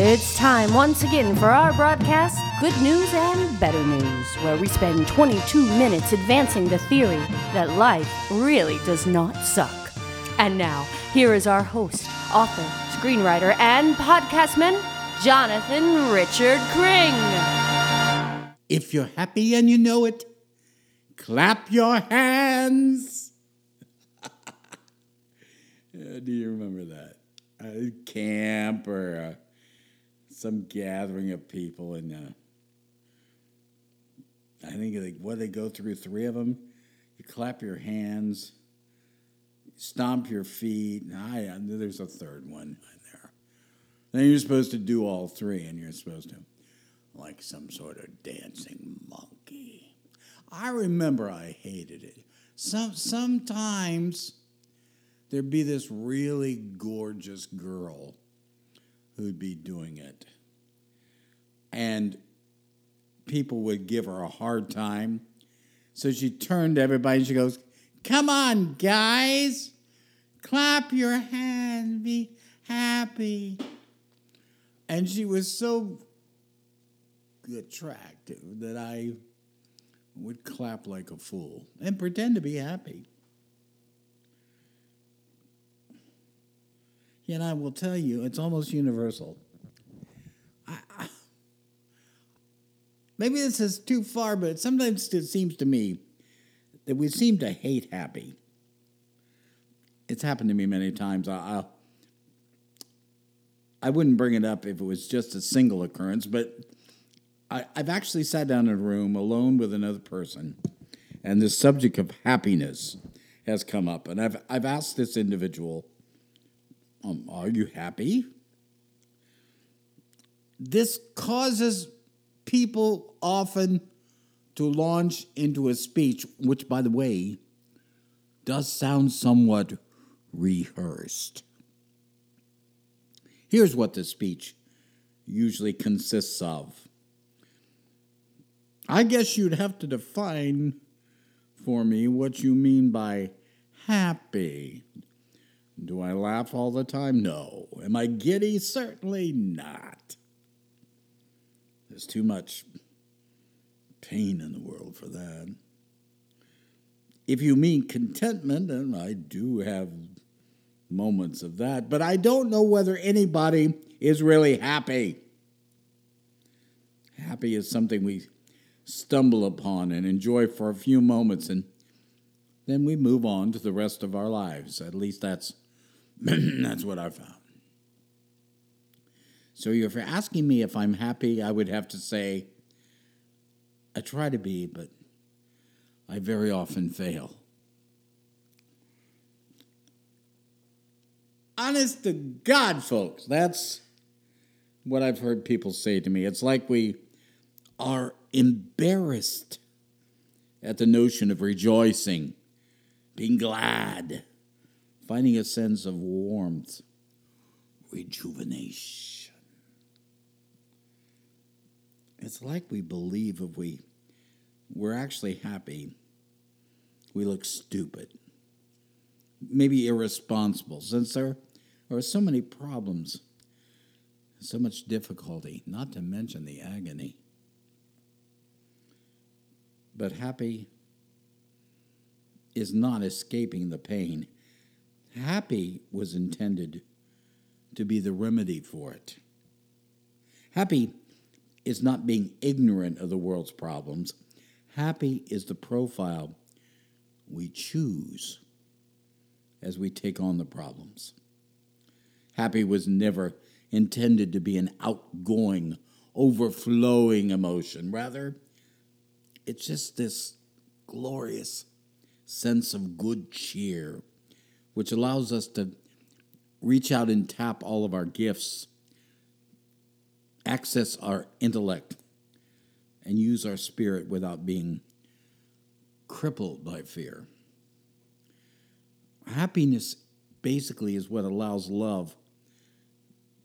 It's time once again for our broadcast, Good News and Better News, where we spend 22 minutes advancing the theory that life really does not suck. And now, here is our host, author, screenwriter, and podcastman, Jonathan Richard Cring. If you're happy and you know it, clap your hands. Uh, do you remember that? A camp or uh, some gathering of people, and uh, I think like what they go through three of them. You clap your hands, stomp your feet. I, I there's a third one in there. Then you're supposed to do all three, and you're supposed to like some sort of dancing monkey. I remember I hated it. Some sometimes there'd be this really gorgeous girl who'd be doing it. And people would give her a hard time. So she turned to everybody and she goes, Come on, guys, clap your hands, be happy. And she was so attractive that I would clap like a fool and pretend to be happy. And I will tell you, it's almost universal. I, I, maybe this is too far, but sometimes it seems to me that we seem to hate happy. It's happened to me many times. I, I, I wouldn't bring it up if it was just a single occurrence, but I, I've actually sat down in a room alone with another person, and the subject of happiness has come up. And I've, I've asked this individual, um, Are you happy? This causes people often to launch into a speech, which, by the way, does sound somewhat rehearsed. Here's what the speech usually consists of. I guess you'd have to define for me what you mean by happy. Do I laugh all the time? No. Am I giddy? Certainly not. There's too much pain in the world for that. If you mean contentment, and I do have moments of that, but I don't know whether anybody is really happy. Happy is something we stumble upon and enjoy for a few moments, and then we move on to the rest of our lives. At least that's that's what I found. So if you're asking me if I'm happy, I would have to say I try to be, but I very often fail. Honest to God, folks, that's what I've heard people say to me. It's like we are embarrassed at the notion of rejoicing, being glad, finding a sense of warmth, rejuvenation. It's like we believe if we we're actually happy, we look stupid, maybe irresponsible, since there are so many problems, so much difficulty, not to mention the agony. But happy is not escaping the pain. Happy was intended to be the remedy for it. Happy is not being ignorant of the world's problems. Happy is the profile we choose as we take on the problems. Happy was never intended to be an outgoing, overflowing emotion. Rather, it's just this glorious sense of good cheer, which allows us to reach out and tap all of our gifts, access our intellect, and use our spirit without being crippled by fear. Happiness basically is what allows love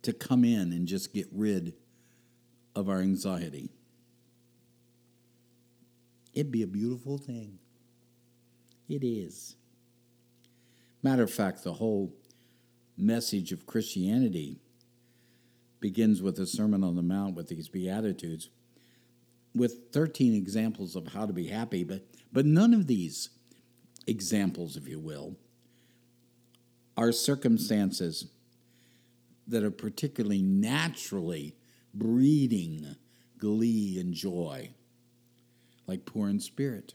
to come in and just get rid of our anxiety. It'd be a beautiful thing. It is. Matter of fact, the whole message of Christianity begins with the Sermon on the Mount with these Beatitudes, with 13 examples of how to be happy, but, but none of these examples, if you will, are circumstances that are particularly naturally breeding glee and joy, like poor in spirit,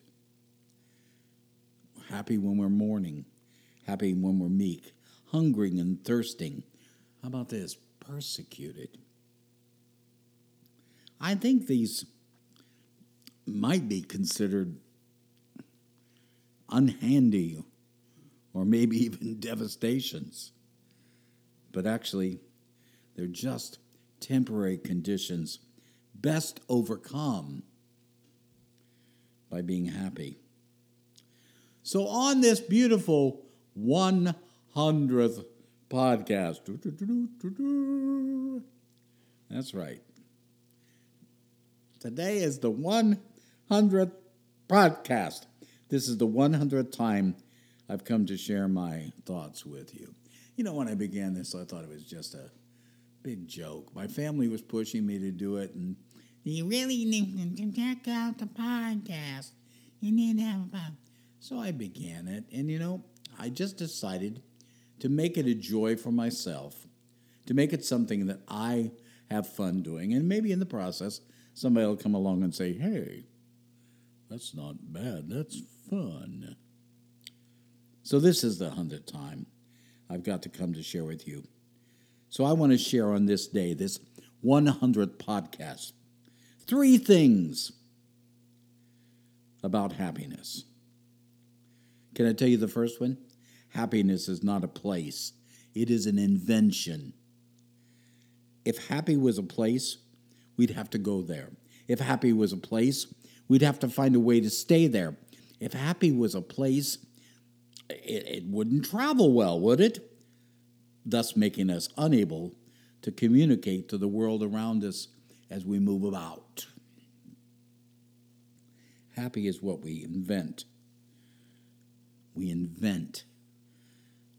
happy when we're mourning, happy when we're meek, hungering and thirsting. How about this? Persecuted. I think these might be considered unhandy or maybe even devastations. But actually, they're just temporary conditions best overcome by being happy. So, on this beautiful 100th podcast, that's right. Today is the 100th podcast. This is the 100th time I've come to share my thoughts with you. You know, when I began this, I thought it was just a big joke. My family was pushing me to do it, and you really need to check out the podcast. You need to have a podcast. So I began it, and you know, I just decided to make it a joy for myself, to make it something that I have fun doing, and maybe in the process, somebody will come along and say, hey, that's not bad, that's fun. So, this is the hundredth time I've got to come to share with you. So, I want to share on this day, this 100th podcast, three things about happiness. Can I tell you the first one? Happiness is not a place, it is an invention. If happy was a place, we'd have to go there. If happy was a place, we'd have to find a way to stay there. If happy was a place, it, it wouldn't travel well, would it? Thus making us unable to communicate to the world around us as we move about. Happy is what we invent. We invent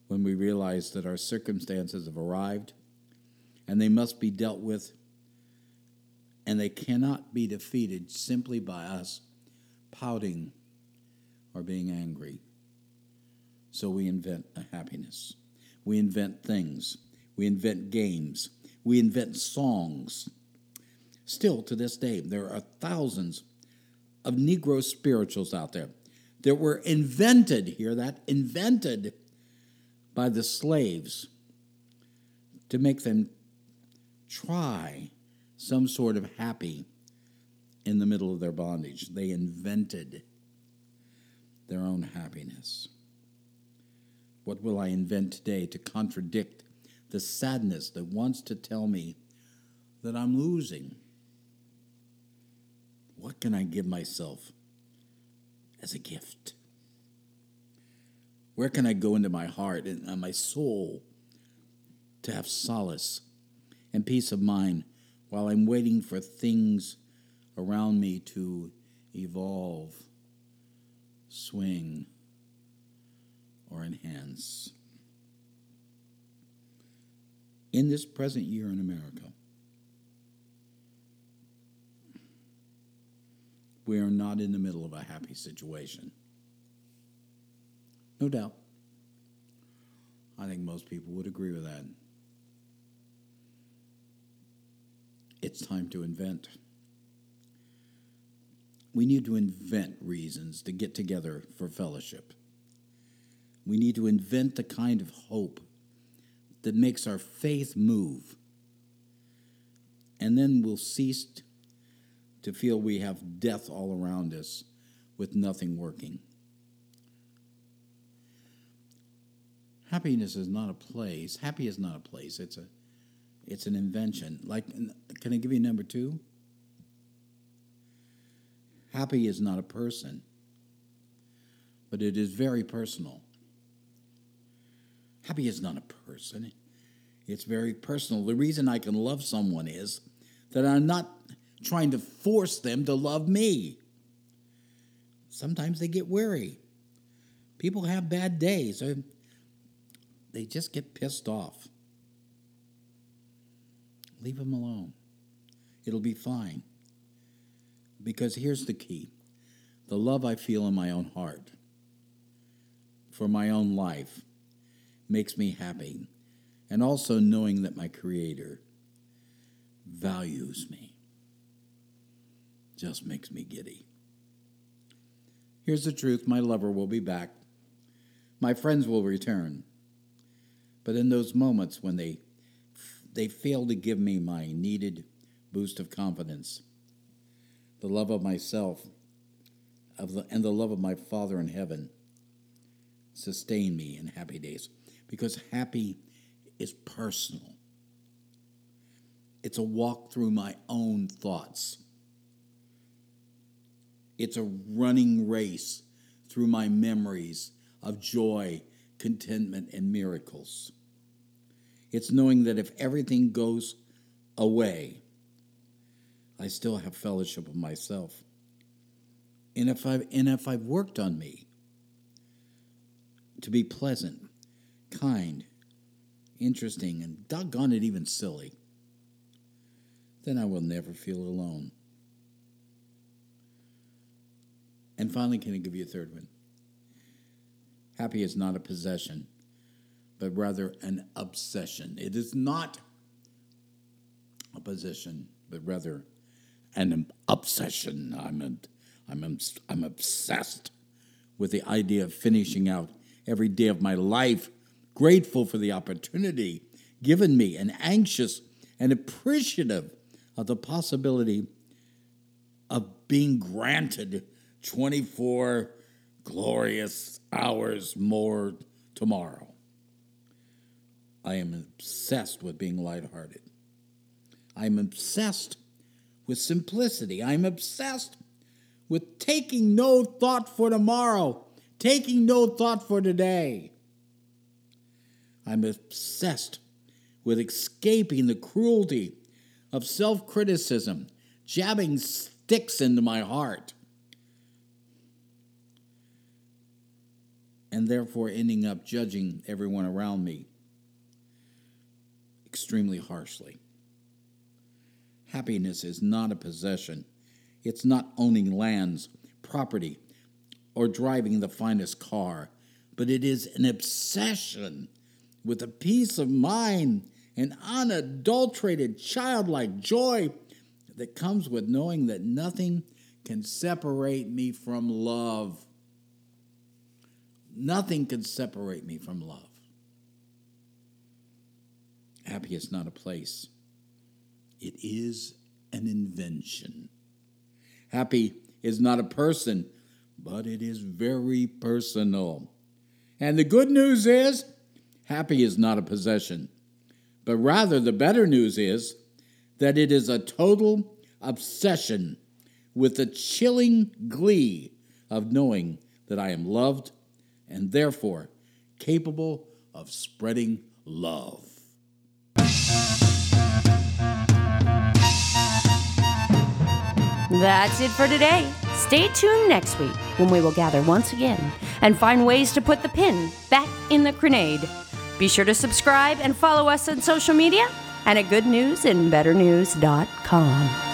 when we realize that our circumstances have arrived and they must be dealt with, and they cannot be defeated simply by us pouting or being angry. So we invent a happiness. We invent things. We invent games. We invent songs. Still to this day, there are thousands of Negro spirituals out there that were invented, here that? Invented by the slaves to make them try some sort of happy in the middle of their bondage. They invented their own happiness. What will I invent today to contradict the sadness that wants to tell me that I'm losing? What can I give myself as a gift? Where can I go into my heart and my soul to have solace and peace of mind while I'm waiting for things around me to evolve, swing, or enhance. In this present year in America, we are not in the middle of a happy situation. No doubt. I think most people would agree with that. It's time to invent. We need to invent reasons to get together for fellowship. We need to invent the kind of hope that makes our faith move. And then we'll cease to feel we have death all around us with nothing working. Happiness is not a place. Happy is not a place. It's a it's an invention. Like can I give you number 2? Happy is not a person, but it is very personal. Happy is not a person, it's very personal. The reason I can love someone is that I'm not trying to force them to love me. Sometimes they get weary. People have bad days, or they just get pissed off. leave them alone. It'll be fine. Because here's the key the love I feel in my own heart for my own life makes me happy. And also knowing that my Creator values me just makes me giddy. Here's the truth my lover will be back. My friends will return. But in those moments when they they fail to give me my needed boost of confidence, the love of myself of the, and the love of my Father in heaven sustain me in happy days because happy is personal. It's a walk through my own thoughts. It's a running race through my memories of joy, contentment, and miracles. It's knowing that if everything goes away, I still have fellowship with myself. And if I've, and if I've worked on me to be pleasant, kind, interesting, and doggone it, even silly, then I will never feel alone. And finally, can I give you a third one? Happy is not a possession, but rather an obsession. It is not a position, but rather an obsession. I'm, a, I'm, I'm obsessed with the idea of finishing out every day of my life, grateful for the opportunity given me, and anxious and appreciative of the possibility of being granted 24 glorious hours more tomorrow. I am obsessed with being lighthearted. I'm obsessed with simplicity. I'm obsessed with taking no thought for tomorrow, taking no thought for today. I'm obsessed with escaping the cruelty of self criticism, jabbing sticks into my heart, and therefore ending up judging everyone around me extremely harshly. Happiness is not a possession. It's not owning lands, property, or driving the finest car, but it is an obsession with a peace of mind and unadulterated childlike joy that comes with knowing that nothing can separate me from love. Nothing can separate me from love. Happy is not a place, it is an invention. Happy is not a person, but it is very personal. And the good news is, happy is not a possession, but rather the better news is that it is a total obsession with the chilling glee of knowing that I am loved and therefore capable of spreading love. That's it for today. Stay tuned next week when we will gather once again and find ways to put the pin back in the grenade. Be sure to subscribe and follow us on social media and at goodnewsandbetternews.com.